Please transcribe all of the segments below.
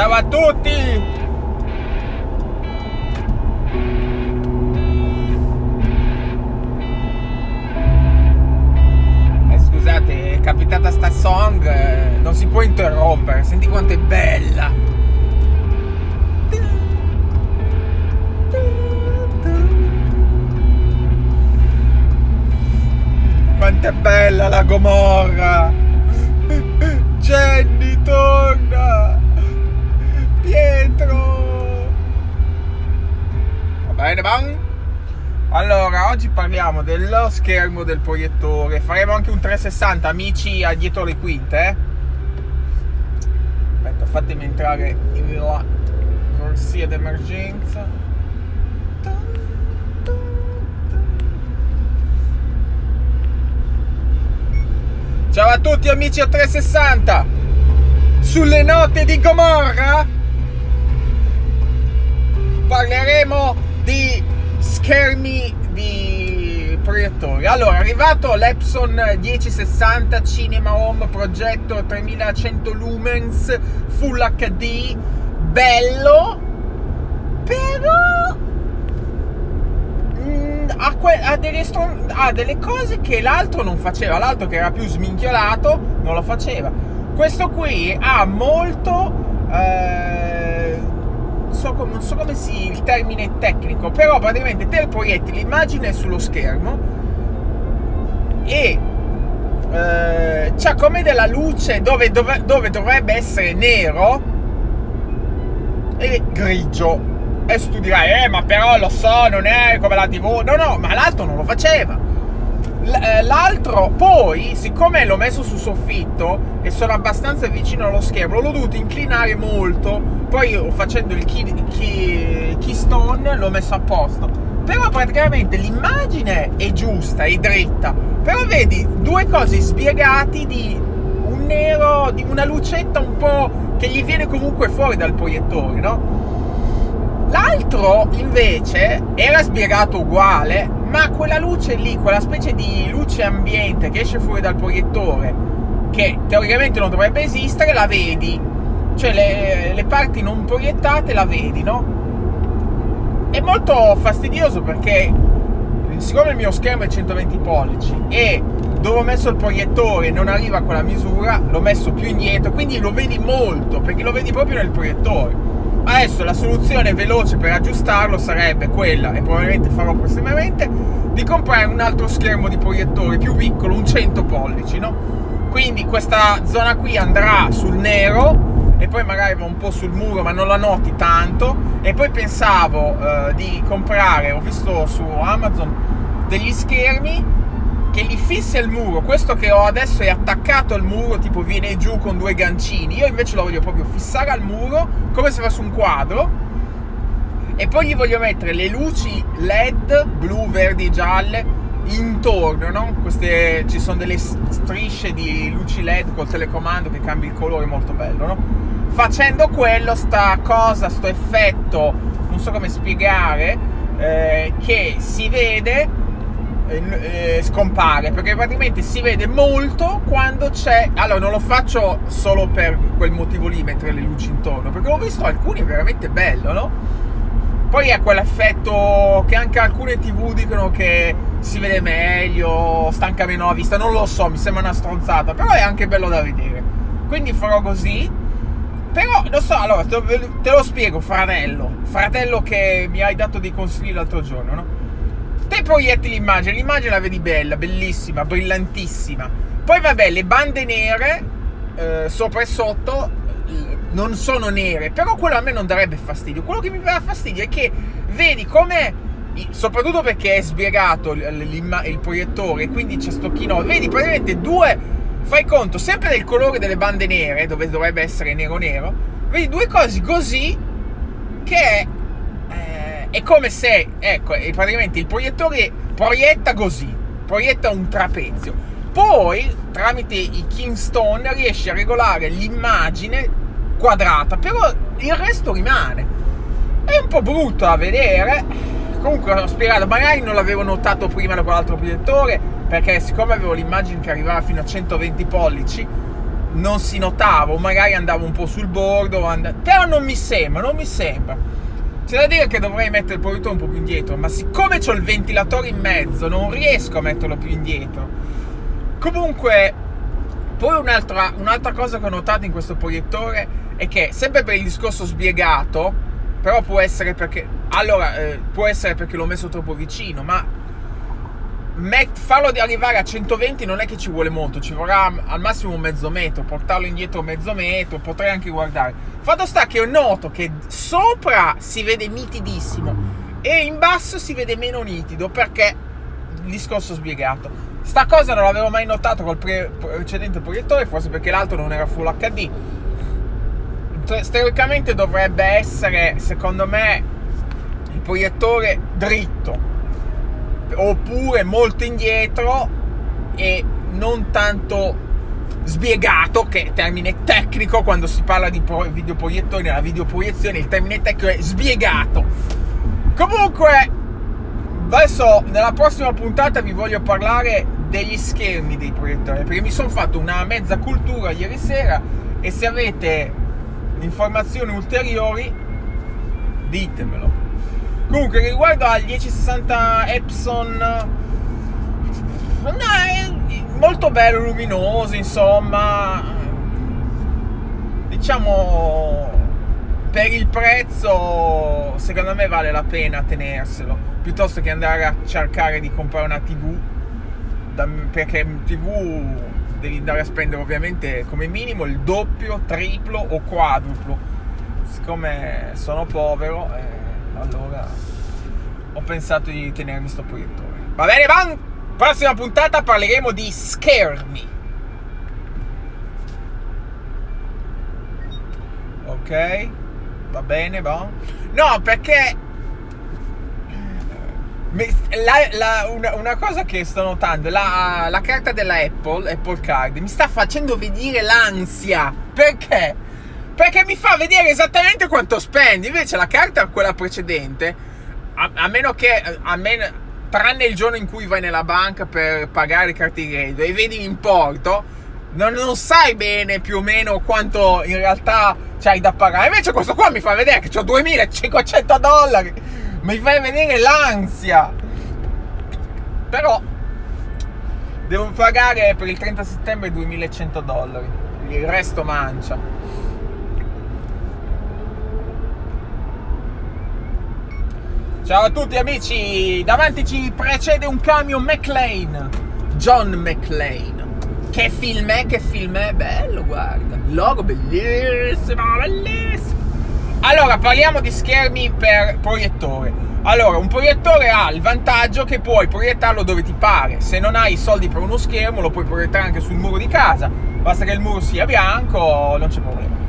Ciao a tutti! Oggi parliamo dello schermo del proiettore. Faremo anche un 360, amici a dietro le quinte. Eh? Aspetta, fatemi entrare in la corsia d'emergenza. Ciao a tutti amici a 360! Sulle note di Gomorra parleremo di schermi di proiettori. Allora, arrivato l'Epson 1060 Cinema Home progetto 3100 lumens Full HD, bello, però ha, que- ha, delle str- ha, delle cose che l'altro non faceva, l'altro che era più sminchiolato non lo faceva. Questo qui ha molto... Eh, so com- non so come si il termine tecnico, però praticamente te proietti l'immagine sullo schermo e eh, c'ha come della luce dove, dove, dove dovrebbe essere nero e grigio e tu dirai, eh, ma però lo so, non è come la TV. No, no, ma l'altro non lo faceva. Eh, l'altro, poi, siccome l'ho messo sul soffitto e sono abbastanza vicino allo schermo, l'ho dovuto inclinare molto. Poi, facendo il key, key, keystone, l'ho messo a posto. Però praticamente l'immagine è giusta, è dritta. Però vedi due cose spiegati di un nero, di una lucetta un po' che gli viene comunque fuori dal proiettore, no? L'altro invece era spiegato uguale, ma quella luce lì, quella specie di luce ambiente che esce fuori dal proiettore, che teoricamente non dovrebbe esistere, la vedi. Cioè le, le parti non proiettate la vedi, no? È molto fastidioso perché siccome il mio schermo è 120 pollici e dove ho messo il proiettore non arriva a quella misura, l'ho messo più indietro, quindi lo vedi molto, perché lo vedi proprio nel proiettore. Adesso la soluzione veloce per aggiustarlo sarebbe quella, e probabilmente farò prossimamente, di comprare un altro schermo di proiettore più piccolo, un 100 pollici, no? Quindi questa zona qui andrà sul nero e poi magari va un po' sul muro, ma non la noti tanto. E poi pensavo eh, di comprare, ho visto su Amazon degli schermi che li fissi al muro. Questo che ho adesso è attaccato al muro, tipo viene giù con due gancini. Io invece lo voglio proprio fissare al muro, come se fosse un quadro. E poi gli voglio mettere le luci LED, blu, verdi gialle, intorno, no? Queste, ci sono delle strisce di luci LED col telecomando che cambia il colore, molto bello, no? Facendo quello, sta cosa, sto effetto, non so come spiegare, eh, che si vede eh, eh, scompare perché praticamente si vede molto quando c'è allora non lo faccio solo per quel motivo lì mettere le luci intorno perché ho visto alcuni veramente bello no? poi è quell'effetto che anche alcune tv dicono che si vede meglio stanca meno la vista non lo so mi sembra una stronzata però è anche bello da vedere quindi farò così però lo so allora te lo, te lo spiego fratello fratello che mi hai dato dei consigli l'altro giorno no? Te proietti l'immagine, l'immagine la vedi bella, bellissima, brillantissima. Poi vabbè, le bande nere eh, sopra e sotto eh, non sono nere, però quello a me non darebbe fastidio. Quello che mi dà fastidio è che vedi come soprattutto perché è sbiegato il proiettore, quindi c'è sto chino, vedi praticamente due, fai conto, sempre del colore delle bande nere, dove dovrebbe essere nero nero, vedi due cose così che è come se, ecco, praticamente il proiettore proietta così, proietta un trapezio. Poi, tramite i Kingstone, riesce a regolare l'immagine quadrata, però il resto rimane. È un po' brutto da vedere. Comunque ho spiegato, magari non l'avevo notato prima da quell'altro proiettore, perché siccome avevo l'immagine che arrivava fino a 120 pollici, non si notava, magari andavo un po' sul bordo, and... però non mi sembra, non mi sembra. C'è da dire che dovrei mettere il proiettore un po' più indietro, ma siccome ho il ventilatore in mezzo, non riesco a metterlo più indietro. Comunque, poi un'altra, un'altra cosa che ho notato in questo proiettore è che, sempre per il discorso sbiegato, però può essere perché... Allora, eh, può essere perché l'ho messo troppo vicino, ma farlo arrivare a 120 non è che ci vuole molto, ci vorrà al massimo mezzo metro, portarlo indietro mezzo metro, potrei anche guardare. Fatto sta che noto che sopra si vede nitidissimo e in basso si vede meno nitido perché il discorso sbiegato. Sta cosa non l'avevo mai notato col pre- precedente proiettore, forse perché l'altro non era full HD. Teoricamente dovrebbe essere, secondo me, il proiettore dritto oppure molto indietro e non tanto sbiegato, che è termine tecnico quando si parla di videoproiettori, nella videoproiezione il termine tecnico è sbiegato. Comunque, adesso nella prossima puntata vi voglio parlare degli schermi dei proiettori, perché mi sono fatto una mezza cultura ieri sera e se avete informazioni ulteriori ditemelo. Comunque, riguardo al 1060 Epson, no, è molto bello, luminoso, insomma. Diciamo, per il prezzo, secondo me vale la pena tenerselo, piuttosto che andare a cercare di comprare una TV, perché TV devi andare a spendere ovviamente come minimo il doppio, triplo o quadruplo. Siccome sono povero... Eh, allora ho pensato di tenermi sto proiettore. Va bene, Van? Prossima puntata parleremo di schermi. Ok, va bene, va. No, perché la, la, una, una, cosa che sto notando, la, la carta della Apple, Apple Card, mi sta facendo venire l'ansia. Perché? Perché mi fa vedere esattamente quanto spendi. Invece la carta, quella precedente, a, a meno che, a meno, tranne il giorno in cui vai nella banca per pagare le carte di credito e vedi l'importo, non, non, sai bene più o meno quanto in realtà c'hai da pagare. Invece questo qua mi fa vedere che ho 2500 dollari. Mi fai vedere l'ansia. Però devo pagare per il 30 settembre 2100 dollari. Il resto mancia. Ciao a tutti amici, davanti ci precede un camion McLean, John McLean. Che film è, che film è, bello guarda, logo bellissimo, bellissimo. Allora, parliamo di schermi per proiettore. Allora, un proiettore ha il vantaggio che puoi proiettarlo dove ti pare. Se non hai i soldi per uno schermo, lo puoi proiettare anche sul muro di casa. Basta che il muro sia bianco, non c'è problema.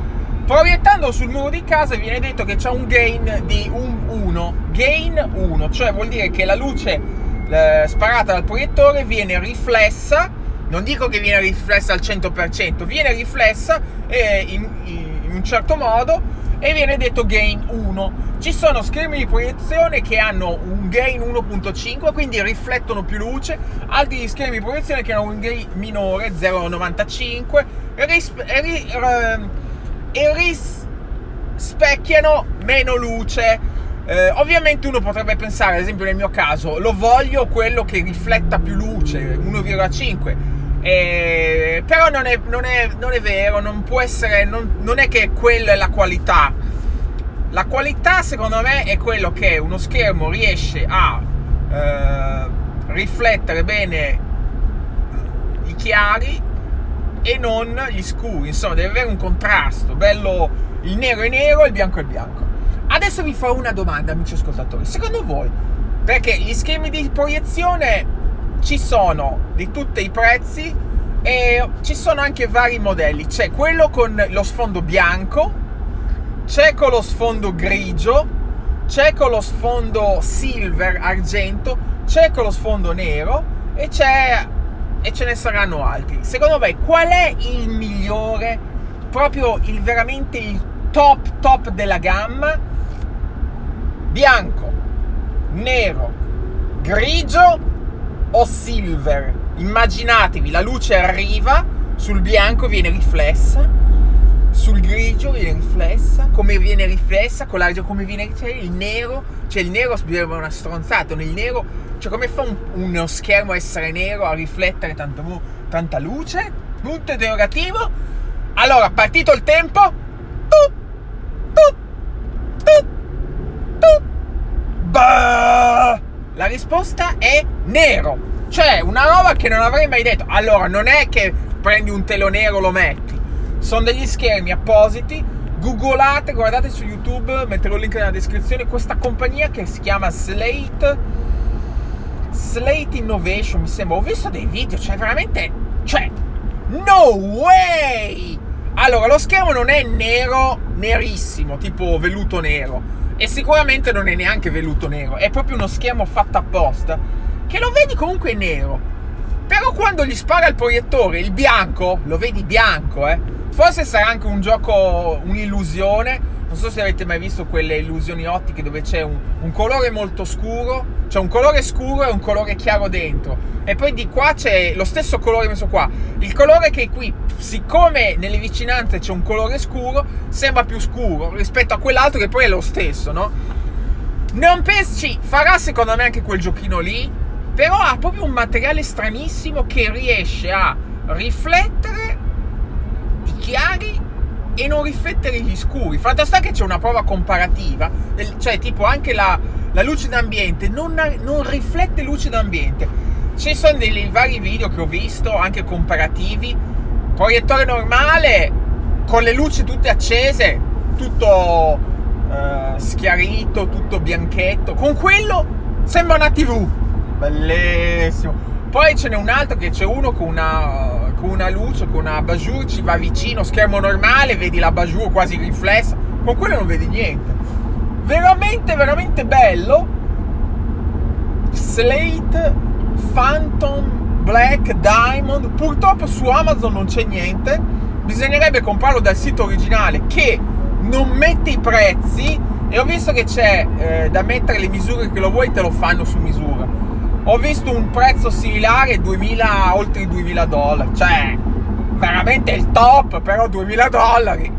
Proiettando sul muro di casa viene detto che c'è un gain di un 1, gain 1, cioè vuol dire che la luce eh, sparata dal proiettore viene riflessa, non dico che viene riflessa al 100%, viene riflessa eh, in, in un certo modo e viene detto gain 1. Ci sono schermi di proiezione che hanno un gain 1.5, quindi riflettono più luce, altri schermi di proiezione che hanno un gain minore, 0.95, e, ris- e, ris- e rispecchiano meno luce. Eh, ovviamente uno potrebbe pensare, ad esempio nel mio caso, lo voglio quello che rifletta più luce, 1,5. Eh, però non è, non, è, non è, vero, non può essere, non, non è che quella è la qualità. La qualità secondo me è quello che uno schermo riesce a eh, riflettere bene i chiari e non gli scuri, insomma deve avere un contrasto, bello il nero è nero il bianco è bianco. Adesso vi farò una domanda amici ascoltatori, secondo voi, perché gli schemi di proiezione ci sono di tutti i prezzi e ci sono anche vari modelli, c'è quello con lo sfondo bianco, c'è con lo sfondo grigio, c'è con lo sfondo silver, argento, c'è con lo sfondo nero e c'è e ce ne saranno altri. Secondo me, qual è il migliore? Proprio il veramente il top top della gamma? Bianco, nero, grigio o silver? Immaginatevi, la luce arriva, sul bianco viene riflessa, sul grigio viene riflessa, come viene riflessa, con l'argento come viene riflessa, il nero, cioè il nero sembra una stronzata, il nero, cioè come fa un, uno schermo a essere nero, a riflettere tanta, tanta luce? Punto interrogativo. Allora, partito il tempo. Risposta è nero. Cioè, una roba che non avrei mai detto. Allora, non è che prendi un telo nero e lo metti. Sono degli schermi appositi. Googolate, guardate su YouTube, metterò il link nella descrizione. Questa compagnia che si chiama Slate. Slate Innovation, mi sembra. Ho visto dei video, cioè veramente. Cioè, no way! Allora, lo schermo non è nero, nerissimo, tipo velluto nero. E sicuramente non è neanche velluto nero. È proprio uno schermo fatto apposta che lo vedi comunque nero. Però quando gli spara il proiettore, il bianco, lo vedi bianco, eh. Forse sarà anche un gioco, un'illusione. Non so se avete mai visto quelle illusioni ottiche dove c'è un, un colore molto scuro, cioè un colore scuro e un colore chiaro dentro. E poi di qua c'è lo stesso colore messo qua. Il colore che qui, siccome nelle vicinanze c'è un colore scuro, sembra più scuro rispetto a quell'altro che poi è lo stesso, no? Non pensi, farà secondo me anche quel giochino lì, però ha proprio un materiale stranissimo che riesce a riflettere i chiari e non riflettere gli scuri. Fatto sta che c'è una prova comparativa, cioè tipo anche la, la luce d'ambiente non, non, riflette luce d'ambiente. Ci sono dei vari video che ho visto, anche comparativi, proiettore normale con le luci tutte accese, tutto eh, schiarito, tutto bianchetto. Con quello sembra una TV bellissimo. Poi ce n'è un altro che c'è uno con una, con una luce, con una bajour, ci va vicino, schermo normale, vedi la bajour quasi riflessa, con quello non vedi niente. Veramente, veramente bello. Slate Phantom Black Diamond. Purtroppo su Amazon non c'è niente. Bisognerebbe comprarlo dal sito originale che non mette i prezzi. E ho visto che c'è eh, da mettere le misure che lo vuoi, te lo fanno su misura ho visto un prezzo similare 2000 oltre i 2000 dollari. Cioè veramente il top però 2000 dollari.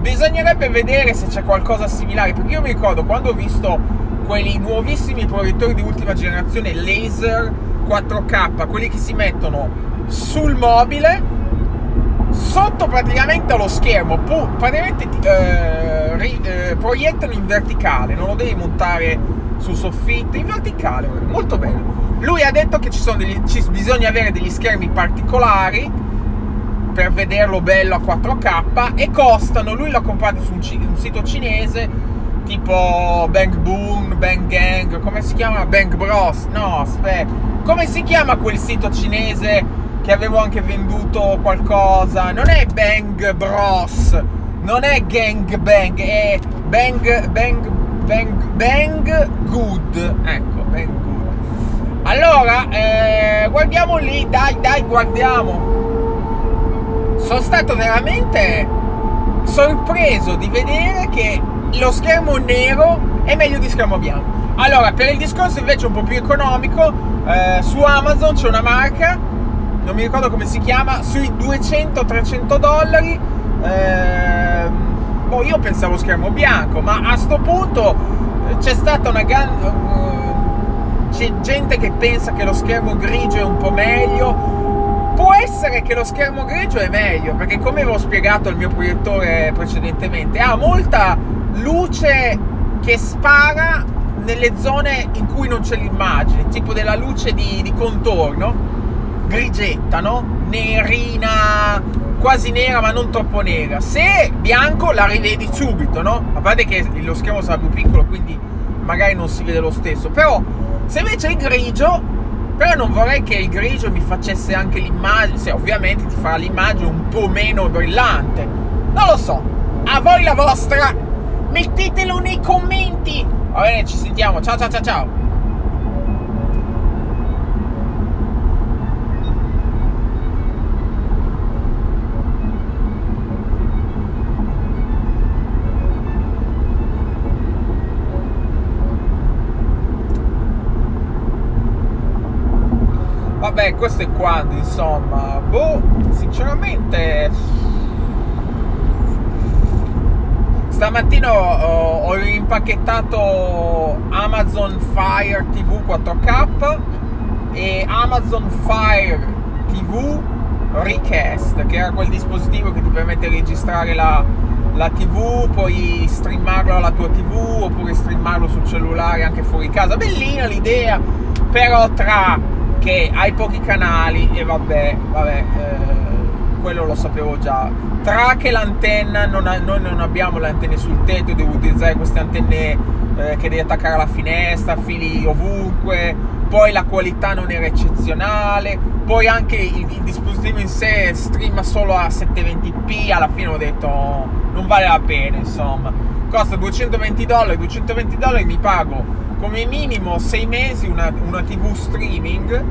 Bisognerebbe vedere se c'è qualcosa similare perché io mi ricordo quando ho visto quelli nuovissimi proiettori di ultima generazione laser 4K quelli che si mettono sul mobile sotto praticamente allo schermo praticamente eh, ri- eh, proiettano in verticale non lo devi montare sul soffitto in verticale molto bello lui ha detto che ci sono degli, ci, bisogna avere degli schermi particolari per vederlo bello a 4K e costano, lui l'ha comprato su un, un sito cinese tipo Bang Boom, Bang Gang, come si chiama? Bang Bros, no aspetta, come si chiama quel sito cinese che avevo anche venduto qualcosa? Non è Bang Bros, non è Gang Bang, è Bang Bang Bang Bang Good, ecco, Bang Good. Allora, eh, guardiamo lì, dai, dai, guardiamo. Sono stato veramente sorpreso di vedere che lo schermo nero è meglio di schermo bianco. Allora, per il discorso invece un po' più economico, eh, su Amazon c'è una marca, non mi ricordo come si chiama, sui 200-300 dollari. Eh, boh, io pensavo schermo bianco, ma a sto punto eh, c'è stata una grande... Uh, c'è gente che pensa che lo schermo grigio è un po' meglio. Può essere che lo schermo grigio è meglio, perché come avevo spiegato al mio proiettore precedentemente, ha molta luce che spara nelle zone in cui non c'è l'immagine, tipo della luce di, di contorno, grigetta, no? Nerina, quasi nera ma non troppo nera. Se bianco la rivedi subito, no? A parte che lo schermo sarà più piccolo, quindi magari non si vede lo stesso, però se invece è grigio, però non vorrei che il grigio mi facesse anche l'immagine, se ovviamente ti farà l'immagine un po' meno brillante. Non lo so, a voi la vostra, mettetelo nei commenti. Va bene, ci sentiamo, ciao ciao ciao ciao. vabbè, questo è quando, insomma. Boh, sinceramente... Stamattina ho, ho impacchettato Amazon Fire TV 4K e Amazon Fire TV Request, che era quel dispositivo che ti permette di registrare la, la TV, poi streamarlo alla tua TV oppure streamarlo sul cellulare anche fuori casa. Bellina l'idea, però tra che hai pochi canali e vabbè, vabbè, eh, quello lo sapevo già. Tra che l'antenna, non ha, noi non abbiamo le antenne sul tetto, devo utilizzare queste antenne eh, che devi attaccare alla finestra, fili ovunque, poi la qualità non era eccezionale, poi anche il, il dispositivo in sé streama solo a 720p, alla fine ho detto non vale la pena, insomma. Costa 220 dollari, 220 dollari mi pago come minimo 6 mesi una, una TV streaming,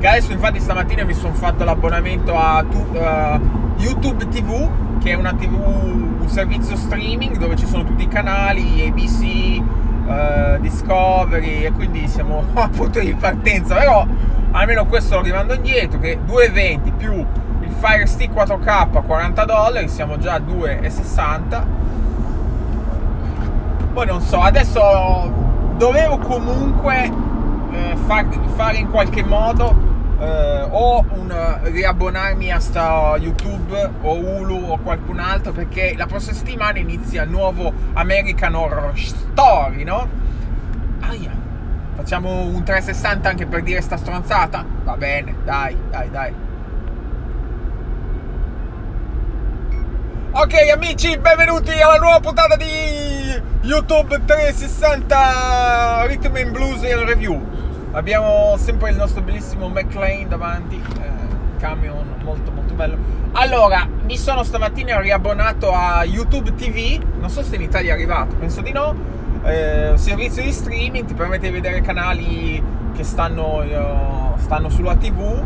che adesso infatti stamattina mi sono fatto l'abbonamento a tu, uh, YouTube TV, che è TV, un servizio streaming dove ci sono tutti i canali, ABC, uh, Discovery e quindi siamo a punto di partenza. Però almeno questo lo rimando indietro che 2,20 più il Fire Stick 4K 40 dollari siamo già a 2,60 poi non so adesso dovevo comunque eh, far, fare in qualche modo eh, o un, riabbonarmi a sta YouTube o Hulu o qualcun altro perché la prossima settimana inizia il nuovo American Horror Story, no? Aia, facciamo un 360 anche per dire sta stronzata? Va bene, dai, dai, dai. Ok amici, benvenuti alla nuova puntata di YouTube 360 Rhythm and Blues in Review. Abbiamo sempre il nostro bellissimo McLean davanti, eh, camion molto molto bello. Allora, mi sono stamattina riabbonato a YouTube TV, non so se in Italia è arrivato, penso di no. Eh, servizio di streaming, ti permette di vedere canali che stanno, eh, stanno sulla TV.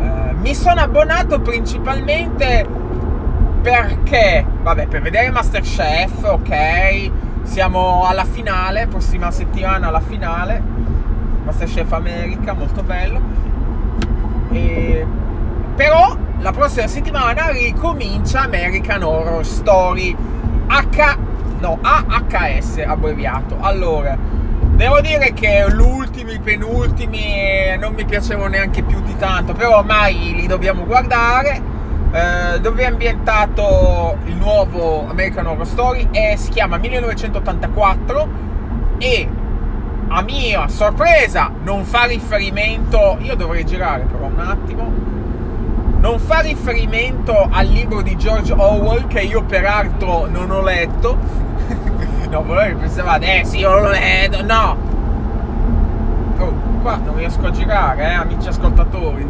Eh, mi sono abbonato principalmente perché, vabbè, per vedere Masterchef, ok, siamo alla finale, prossima settimana alla finale Masterchef America, molto bello. E... Però la prossima settimana ricomincia American Horror Story H... no, AHS abbreviato. Allora, devo dire che gli ultimi, i penultimi eh, non mi piacevano neanche più di tanto, però ormai li dobbiamo guardare. Eh, dove è ambientato il nuovo American Horror Story e si chiama 1984 e a mia sorpresa non fa riferimento, io dovrei girare però un attimo, non fa riferimento al libro di George Orwell che io peraltro non ho letto. no, voi pensavate, eh sì, io l'ho letto, no. Oh, qua non riesco a girare, eh, amici ascoltatori.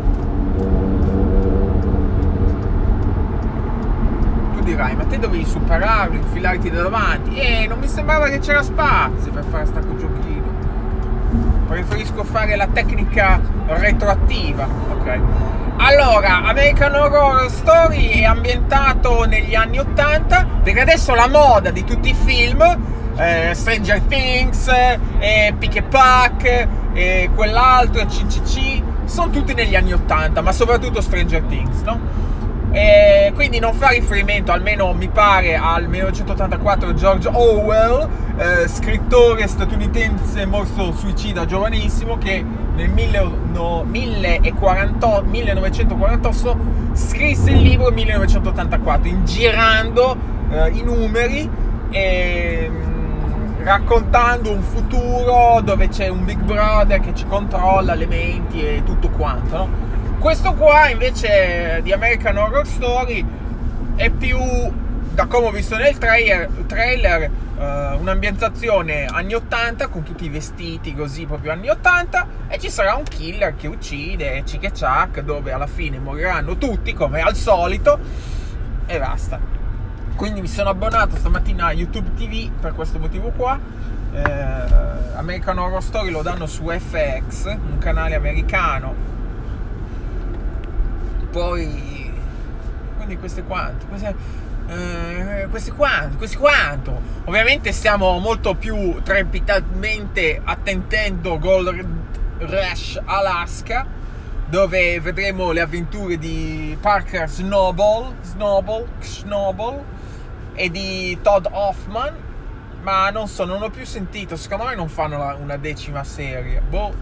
Dirai, ma te dovevi superarlo, infilarti da davanti. Eh, non mi sembrava che c'era spazio per fare sta giochino preferisco fare la tecnica retroattiva. Ok. Allora, American Horror Story è ambientato negli anni 80, perché adesso la moda di tutti i film, eh, Stranger Things, eh, Pick e Pack, eh, quell'altro, CCC, sono tutti negli anni 80, ma soprattutto Stranger Things, no? E quindi non fa riferimento, almeno mi pare, al 1984 George Orwell, eh, scrittore statunitense morto suicida giovanissimo, che nel 1948, 1948 scrisse il libro 1984, ingirando eh, i numeri e mm, raccontando un futuro dove c'è un Big Brother che ci controlla le menti e tutto quanto, no? Questo qua invece di American Horror Story è più, da come ho visto nel trailer, trailer uh, un'ambientazione anni 80 con tutti i vestiti così proprio anni 80 e ci sarà un killer che uccide Chick e Chuck dove alla fine moriranno tutti come al solito e basta. Quindi mi sono abbonato stamattina a YouTube TV per questo motivo qua. Eh, American Horror Story lo danno su FX, un canale americano poi quindi questo è quanto questo, eh, questo è quanto questo è quanto ovviamente stiamo molto più trepidamente attendendo Gold Rush Alaska dove vedremo le avventure di Parker Snowball Snowball Snowball e di Todd Hoffman, ma non so, non ho più sentito. Secondo me non fanno la, una decima serie. Boh.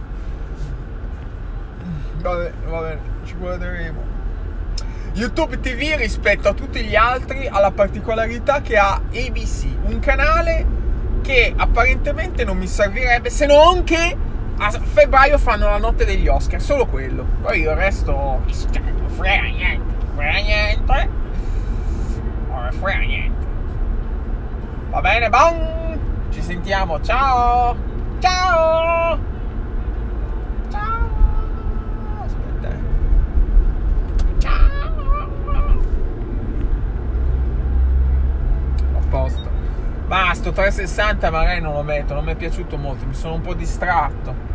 Vabbè, vabbè, ci guarderemo. YouTube TV rispetto a tutti gli altri ha la particolarità che ha ABC, un canale che apparentemente non mi servirebbe se non che a febbraio fanno la notte degli Oscar, solo quello. Poi il resto non frega niente, frega niente. Non frega niente. Va bene, bam! Ci sentiamo! Ciao! Ciao! Aspetta. Ciao! A posto. Basta, 360 magari non lo metto, non mi è piaciuto molto, mi sono un po' distratto.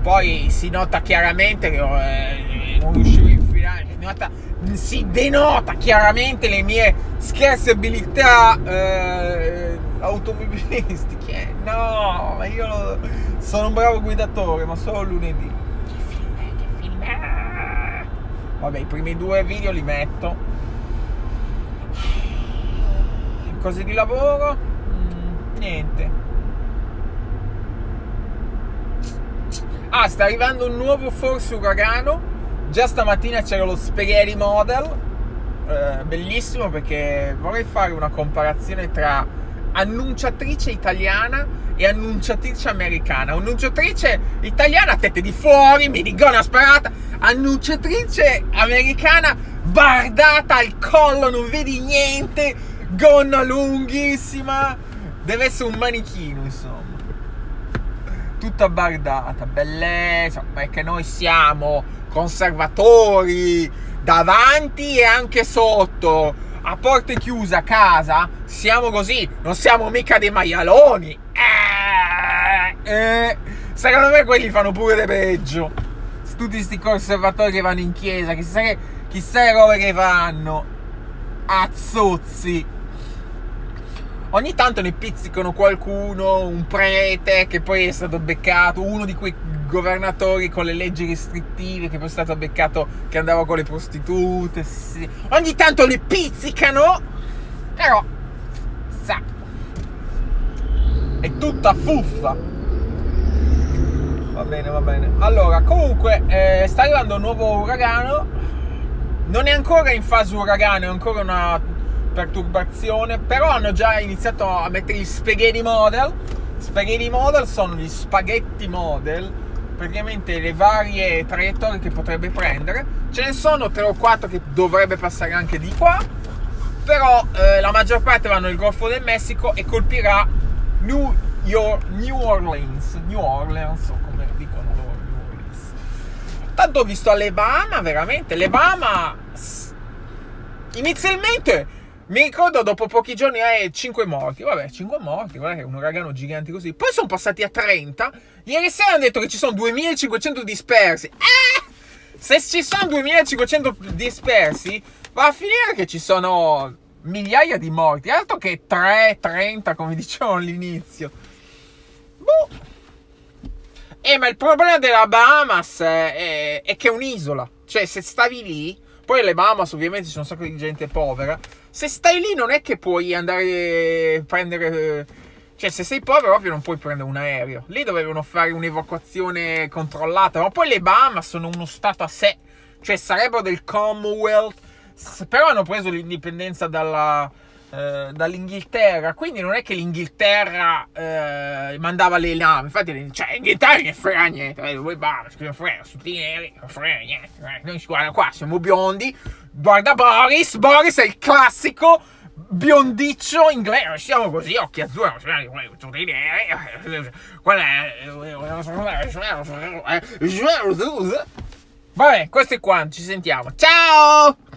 Poi si nota chiaramente che eh, non riuscivo a infilare, si, nota, si denota chiaramente le mie scherzabilità eh, automobilistiche. No, ma io sono un bravo guidatore, ma solo lunedì. Che film è? Che film è? Vabbè, i primi due video li metto. Cose di lavoro? Niente. Ah, sta arrivando un nuovo Force Uragano. Già stamattina c'era lo Spaghetti Model. Eh, bellissimo perché vorrei fare una comparazione tra annunciatrice italiana e annunciatrice americana. Annunciatrice italiana, tette di fuori, minigonna sparata. Annunciatrice americana, bardata al collo, non vedi niente, gonna lunghissima. Deve essere un manichino, insomma tutta bardata, bellezza, perché noi siamo conservatori davanti e anche sotto, a porte chiuse a casa, siamo così, non siamo mica dei maialoni. Eh, eh, secondo me quelli fanno pure di peggio. Tutti questi conservatori che vanno in chiesa, chissà che, chissà che robe che fanno. Azzuzzi ogni tanto ne pizzicano qualcuno, un prete che poi è stato beccato, uno di quei governatori con le leggi restrittive che poi è stato beccato che andava con le prostitute. Sì. Ogni tanto ne pizzicano, però sa, è tutta fuffa. Va bene, va bene. Allora, comunque, eh, sta arrivando un nuovo uragano. Non è ancora in fase uragano, è ancora una perturbazione, però hanno già iniziato a mettere gli spaghetti model. Spaghetti model sono gli spaghetti model, praticamente le varie traiettorie che potrebbe prendere. Ce ne sono 3 o 4 che dovrebbe passare anche di qua, però eh, la maggior parte vanno nel Golfo del Messico e colpirà New, York, New Orleans, New Orleans, o come dicono loro, New Orleans. Tanto ho visto alle Bahama, veramente, le Bahama inizialmente mi ricordo dopo pochi giorni eh, 5 morti. Vabbè, 5 morti, guarda che è un uragano gigante così. Poi sono passati a 30. Ieri sera hanno detto che ci sono 2500 dispersi. Eh! Se ci sono 2500 dispersi, va a finire che ci sono migliaia di morti. Altro che 3, 30, come dicevo all'inizio. Boh. Eh, ma il problema della Bahamas è, è, è che è un'isola. Cioè, se stavi lì, poi le Bahamas ovviamente ci sono un sacco di gente povera se stai lì non è che puoi andare a prendere... Cioè, se sei povero, ovvio non puoi prendere un aereo. Lì dovevano fare un'evacuazione controllata. Ma poi le Bahamas sono uno stato a sé. Cioè, sarebbero del Commonwealth. Però hanno preso l'indipendenza dalla, eh, dall'Inghilterra. Quindi non è che l'Inghilterra eh, mandava le navi. Infatti, cioè, l'Inghilterra non frega niente. Eh, voi che non frega, niente. Eh, noi guarda qua, siamo biondi Guarda Boris, Boris è il classico biondiccio inglese. Siamo così, occhi azzurri, tutti neri. Qual è? Vabbè, questo è quanto, ci sentiamo. Ciao!